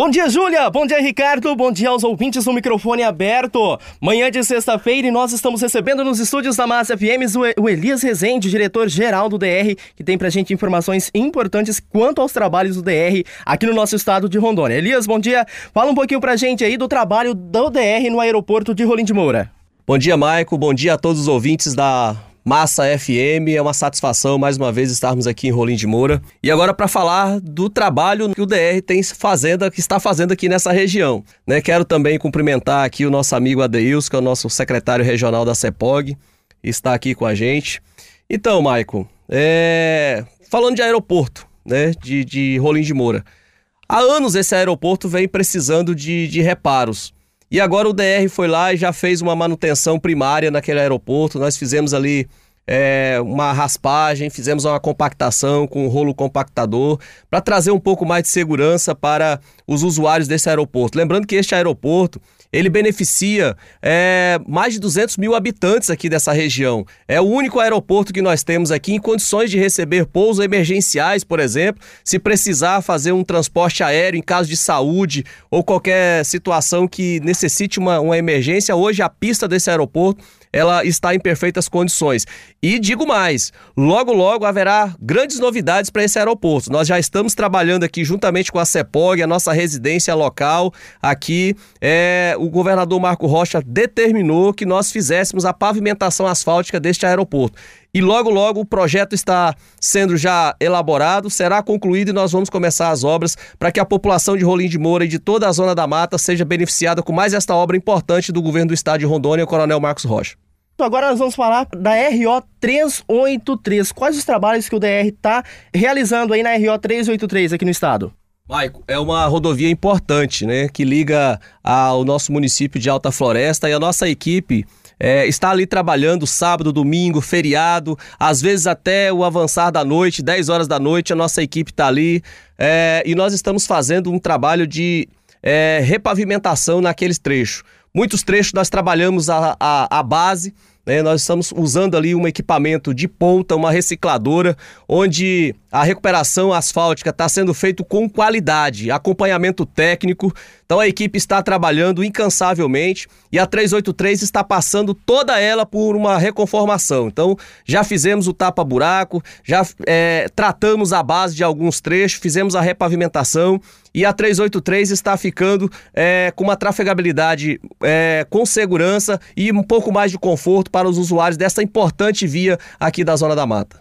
Bom dia, Júlia! Bom dia, Ricardo! Bom dia aos ouvintes no microfone aberto. Manhã de sexta-feira e nós estamos recebendo nos estúdios da Massa FM o Elias Rezende, diretor-geral do DR, que tem pra gente informações importantes quanto aos trabalhos do DR aqui no nosso estado de Rondônia. Elias, bom dia! Fala um pouquinho pra gente aí do trabalho do DR no aeroporto de Rolim de Moura. Bom dia, Maico. Bom dia a todos os ouvintes da Massa FM. É uma satisfação mais uma vez estarmos aqui em Rolim de Moura. E agora para falar do trabalho que o DR tem fazendo, que está fazendo aqui nessa região. Né? Quero também cumprimentar aqui o nosso amigo Adeils, que é o nosso secretário regional da CEPOG, está aqui com a gente. Então, Maicon, é... falando de aeroporto, né, de, de Rolim de Moura. Há anos esse aeroporto vem precisando de, de reparos. E agora o DR foi lá e já fez uma manutenção primária naquele aeroporto. Nós fizemos ali é, uma raspagem, fizemos uma compactação com um rolo compactador para trazer um pouco mais de segurança para os usuários desse aeroporto. Lembrando que este aeroporto ele beneficia é, mais de 200 mil habitantes aqui dessa região. É o único aeroporto que nós temos aqui em condições de receber pousos emergenciais, por exemplo, se precisar fazer um transporte aéreo em caso de saúde ou qualquer situação que necessite uma, uma emergência. Hoje a pista desse aeroporto ela está em perfeitas condições. E digo mais, logo logo haverá grandes novidades para esse aeroporto. Nós já estamos trabalhando aqui juntamente com a CEPOG, a nossa residência local aqui. É, o governador Marco Rocha determinou que nós fizéssemos a pavimentação asfáltica deste aeroporto. E logo, logo o projeto está sendo já elaborado, será concluído e nós vamos começar as obras para que a população de Rolim de Moura e de toda a zona da mata seja beneficiada com mais esta obra importante do governo do estado de Rondônia, o Coronel Marcos Rocha. Então agora nós vamos falar da RO 383. Quais os trabalhos que o DR está realizando aí na RO 383 aqui no estado? Maico, é uma rodovia importante, né, que liga ao nosso município de Alta Floresta e a nossa equipe é, está ali trabalhando sábado, domingo, feriado, às vezes até o avançar da noite, 10 horas da noite, a nossa equipe está ali é, e nós estamos fazendo um trabalho de é, repavimentação naqueles trechos. Muitos trechos nós trabalhamos a, a, a base, né? nós estamos usando ali um equipamento de ponta, uma recicladora, onde a recuperação asfáltica está sendo feita com qualidade, acompanhamento técnico. Então a equipe está trabalhando incansavelmente e a 383 está passando toda ela por uma reconformação. Então já fizemos o tapa-buraco, já é, tratamos a base de alguns trechos, fizemos a repavimentação e a 383 está ficando é, com uma trafegabilidade é, com segurança e um pouco mais de conforto para os usuários dessa importante via aqui da Zona da Mata.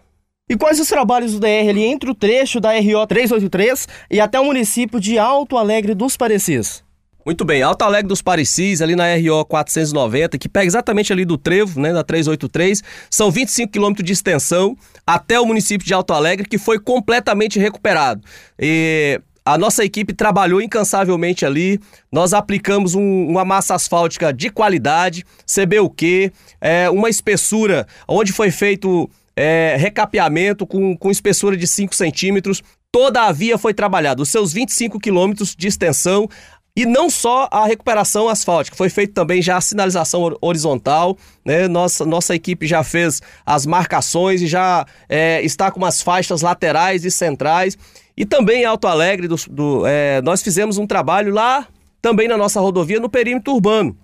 E quais os trabalhos do DR ali entre o trecho da RO 383 e até o município de Alto Alegre dos Parecis? Muito bem, Alto Alegre dos Parecis, ali na RO 490, que pega exatamente ali do trevo, né, da 383, são 25 quilômetros de extensão até o município de Alto Alegre, que foi completamente recuperado. E a nossa equipe trabalhou incansavelmente ali. Nós aplicamos um, uma massa asfáltica de qualidade, CBUQ, é, uma espessura onde foi feito é, recapeamento com, com espessura de 5 centímetros. Toda a via foi trabalhada, os seus 25 quilômetros de extensão, e não só a recuperação asfáltica, foi feito também já a sinalização horizontal, né? Nossa, nossa equipe já fez as marcações e já é, está com umas faixas laterais e centrais. E também em Alto Alegre, do, do é, nós fizemos um trabalho lá também na nossa rodovia no perímetro urbano,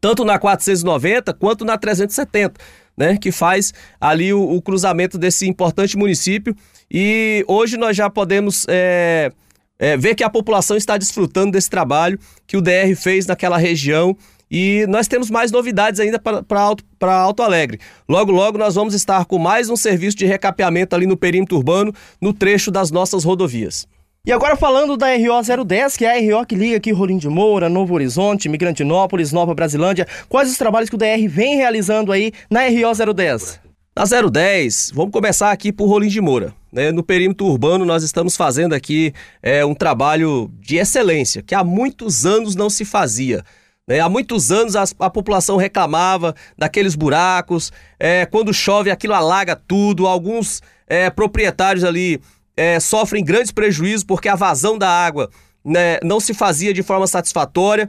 tanto na 490 quanto na 370 né, que faz ali o, o cruzamento desse importante município. E hoje nós já podemos é, é, ver que a população está desfrutando desse trabalho que o DR fez naquela região. E nós temos mais novidades ainda para Alto, Alto Alegre. Logo, logo nós vamos estar com mais um serviço de recapeamento ali no perímetro urbano, no trecho das nossas rodovias. E agora falando da RO 010, que é a RO que liga aqui Rolim de Moura, Novo Horizonte, Migrantinópolis, Nova Brasilândia, quais os trabalhos que o DR vem realizando aí na RO 010? Na 010, vamos começar aqui por Rolim de Moura. Né? No perímetro urbano, nós estamos fazendo aqui é, um trabalho de excelência, que há muitos anos não se fazia. Né? Há muitos anos a, a, população reclamava daqueles buracos, é, quando chove aquilo alaga tudo, alguns é, proprietários ali é, sofrem grandes prejuízos porque a vazão da água né, não se fazia de forma satisfatória.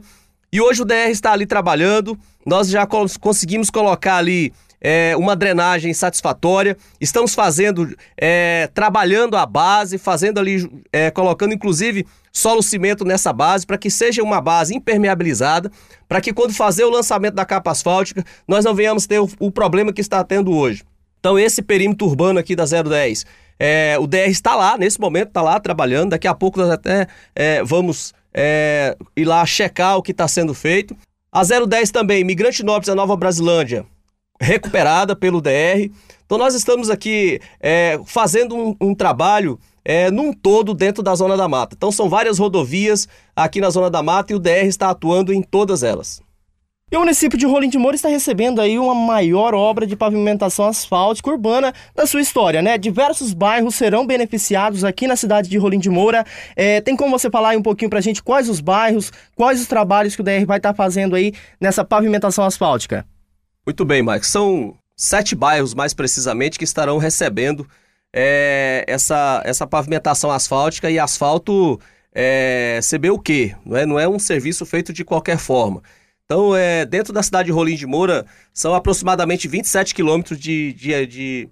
E hoje o DR está ali trabalhando, nós já conseguimos colocar ali é, uma drenagem satisfatória. Estamos fazendo, é, trabalhando a base, fazendo ali, é, colocando inclusive solo cimento nessa base para que seja uma base impermeabilizada, para que quando fazer o lançamento da capa asfáltica nós não venhamos ter o, o problema que está tendo hoje. Então esse perímetro urbano aqui da 010, é, o DR está lá, nesse momento está lá trabalhando, daqui a pouco nós até é, vamos é, ir lá checar o que está sendo feito. A 010 também, Migrante Nópolis, a Nova Brasilândia, recuperada pelo DR. Então nós estamos aqui é, fazendo um, um trabalho é, num todo dentro da Zona da Mata. Então são várias rodovias aqui na Zona da Mata e o DR está atuando em todas elas. E o município de Rolim de Moura está recebendo aí uma maior obra de pavimentação asfáltica urbana da sua história, né? Diversos bairros serão beneficiados aqui na cidade de Rolim de Moura. É, tem como você falar aí um pouquinho para a gente quais os bairros, quais os trabalhos que o DR vai estar tá fazendo aí nessa pavimentação asfáltica? Muito bem, Mike. São sete bairros, mais precisamente, que estarão recebendo é, essa, essa pavimentação asfáltica e asfalto é, CBUQ, não é, não é um serviço feito de qualquer forma. Então, é, dentro da cidade de Rolim de Moura, são aproximadamente 27 quilômetros de, de, de,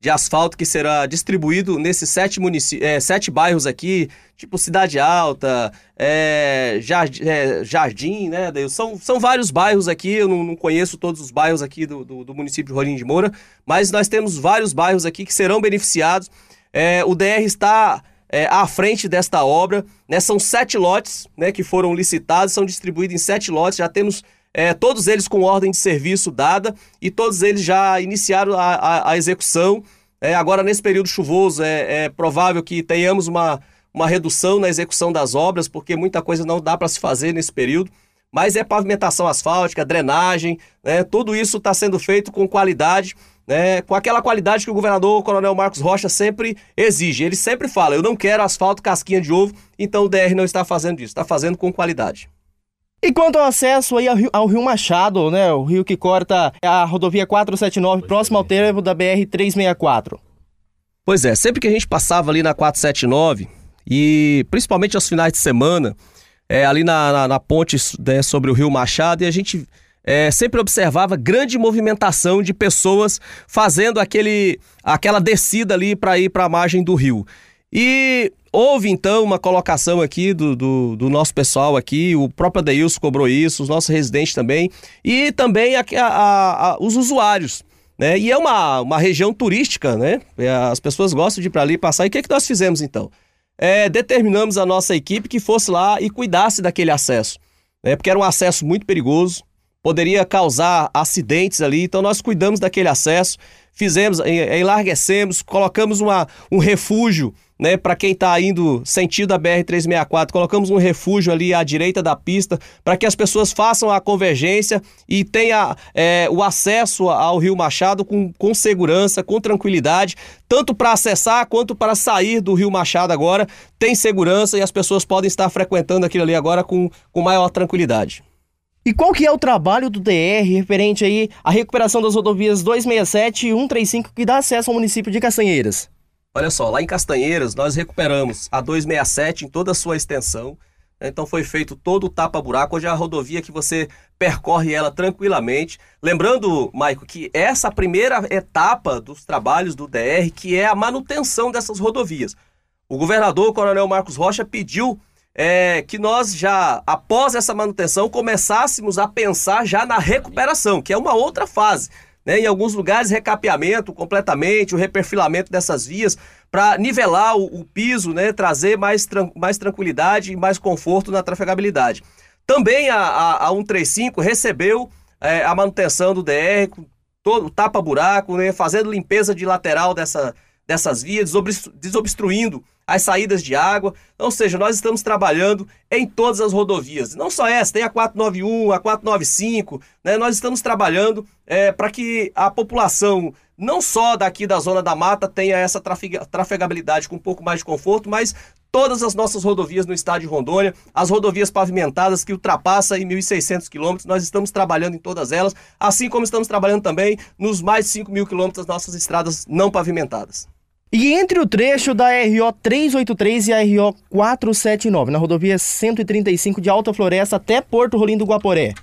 de, asfalto que será distribuído nesses sete. É, sete bairros aqui, tipo Cidade Alta, é, Jardim, é, Jardim, né? São, são vários bairros aqui, eu não, não conheço todos os bairros aqui do, do, do, município de Rolim de Moura, mas nós temos vários bairros aqui que serão beneficiados. É, o DR está é, à frente desta obra. Né? São sete lotes né, que foram licitados, são distribuídos em sete lotes. Já temos é, todos eles com ordem de serviço dada e todos eles já iniciaram a, a, a execução. É, agora, nesse período chuvoso, é, é, provável que tenhamos uma, uma redução na execução das obras, porque muita coisa não dá para se fazer nesse período. Mas é pavimentação asfáltica, drenagem, né? tudo isso está sendo feito com qualidade né, com aquela qualidade que o governador Coronel Marcos Rocha sempre exige. Ele sempre fala: eu não quero asfalto casquinha de ovo, então o DR não está fazendo isso, está fazendo com qualidade. E quanto ao acesso aí ao Rio, ao rio, Machado, né, o rio que corta a rodovia 479, próximo ao termo da BR 364? Pois é, sempre que a gente passava ali na 479 e principalmente aos finais de semana, é, ali na, na, na ponte né, sobre o rio Machado, e a gente é, sempre observava grande movimentação de pessoas fazendo aquele, aquela descida ali para ir para a margem do rio. E houve então uma colocação aqui do, do, do, nosso pessoal aqui, o próprio Adeilson cobrou isso, os nossos residentes também, e também a, a, a, os usuários. Né? E é uma, uma região turística, né? As pessoas gostam de ir para ali passar. E o que, é que nós fizemos então? É, determinamos a nossa equipe que fosse lá e cuidasse daquele acesso. Né? Porque era um acesso muito perigoso, poderia causar acidentes ali, então nós cuidamos daquele acesso, fizemos, enlarguecemos, colocamos uma, um refúgio né, para quem está indo sentido a BR-364, colocamos um refúgio ali à direita da pista para que as pessoas façam a convergência e tenha é, o acesso ao Rio Machado com, com segurança, com tranquilidade, tanto para acessar quanto para sair do Rio Machado agora, tem segurança e as pessoas podem estar frequentando aquilo ali agora com, com maior tranquilidade. E qual que é o trabalho do DR referente aí à recuperação das rodovias 267 e 135 que dá acesso ao município de Castanheiras? Olha só, lá em Castanheiras nós recuperamos a 267 em toda a sua extensão. Né? Então foi feito todo o tapa-buraco, hoje é a rodovia que você percorre ela tranquilamente. Lembrando, Maico, que essa primeira etapa dos trabalhos do DR, que é a manutenção dessas rodovias. O governador, o coronel Marcos Rocha, pediu é, que nós já, após essa manutenção, começássemos a pensar já na recuperação, que é uma outra fase. Né? Em alguns lugares, recapeamento completamente, o reperfilamento dessas vias, para nivelar o, o, piso, né? trazer mais, tran mais tranquilidade e mais conforto na trafegabilidade. Também a, a, a 135 recebeu é, a manutenção do DR, todo tapa-buraco, né? fazendo limpeza de lateral dessa, dessas vias, desobstruindo as saídas de água. Ou seja, nós estamos trabalhando em todas as rodovias. Não só essa, tem a 491, a 495, né? Nós estamos trabalhando é, para que a população, não só daqui da Zona da Mata, tenha essa trafegabilidade com um pouco mais de conforto, mas todas as nossas rodovias no estado de Rondônia, as rodovias pavimentadas que ultrapassam em 1.600 quilômetros, nós estamos trabalhando em todas elas, assim como estamos trabalhando também nos mais de 5 mil quilômetros das nossas estradas não pavimentadas. E entre o trecho da RO 383 e a RO 479, na rodovia 135 de Alta Floresta até Porto Rolim do Guaporé.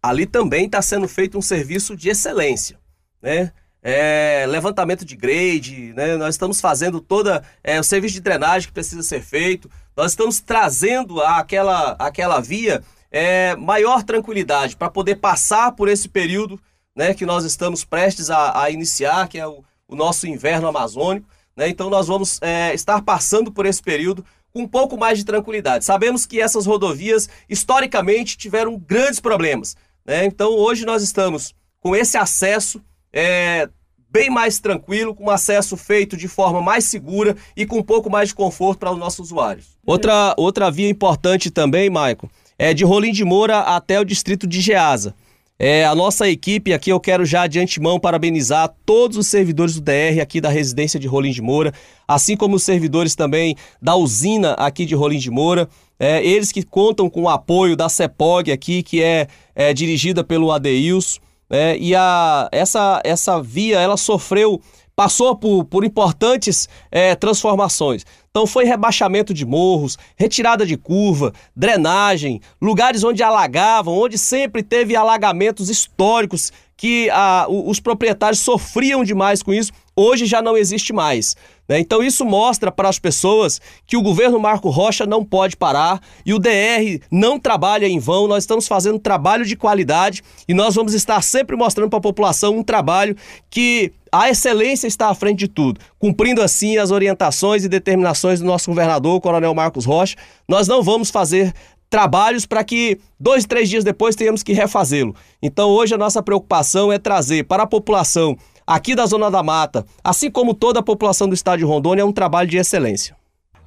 Ali também está sendo feito um serviço de excelência. né? É, levantamento de grade, né? Nós estamos fazendo toda é, o serviço de drenagem que precisa ser feito. Nós estamos trazendo aquela, aquela via é, maior tranquilidade para poder passar por esse período né, que nós estamos prestes a, a iniciar, que é o, o, nosso inverno amazônico. Né? Então nós vamos é, estar passando por esse período com um pouco mais de tranquilidade. Sabemos que essas rodovias, historicamente, tiveram grandes problemas. Né? Então, hoje nós estamos com esse acesso é, bem mais tranquilo, com acesso feito de forma mais segura e com um pouco mais de conforto para os nossos usuários. Outra, outra via importante também, Maico, é de Rolim de Moura até o distrito de Geasa. É, a nossa equipe aqui, eu quero já de antemão parabenizar todos os servidores do DR aqui da residência de Rolim de Moura, assim como os servidores também da usina aqui de Rolim de Moura. É, eles que contam com o apoio da CEPOG aqui, que é, é dirigida pelo Adeils. É, e a, essa, essa via, ela sofreu passou por, por importantes é, transformações. Então foi rebaixamento de morros, retirada de curva, drenagem, lugares onde alagavam, onde sempre teve alagamentos históricos que a, os proprietários sofriam demais com isso, hoje já não existe mais. Né? Então isso mostra para as pessoas que o governo Marco Rocha não pode parar e o DR não trabalha em vão, nós estamos fazendo trabalho de qualidade e nós vamos estar sempre mostrando para a população um trabalho que a excelência está à frente de tudo, cumprindo assim as orientações e determinações do nosso governador, Coronel Marcos Rocha. Nós não vamos fazer trabalhos para que dois, três dias depois tenhamos que refazê-lo. Então hoje a nossa preocupação é trazer para a população aqui da Zona da Mata, assim como toda a população do estado de Rondônia, um trabalho de excelência.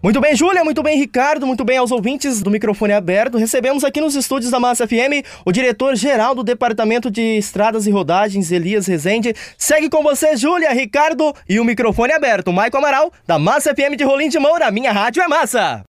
Muito bem, Júlia, muito bem, Ricardo, muito bem aos ouvintes do microfone aberto. Recebemos aqui nos estúdios da Massa FM o diretor-geral do Departamento de Estradas e Rodagens, Elias Rezende. Segue com você, Júlia, Ricardo e o microfone aberto. Maico Amaral, da Massa FM de Rolim de Moura. Minha rádio é massa.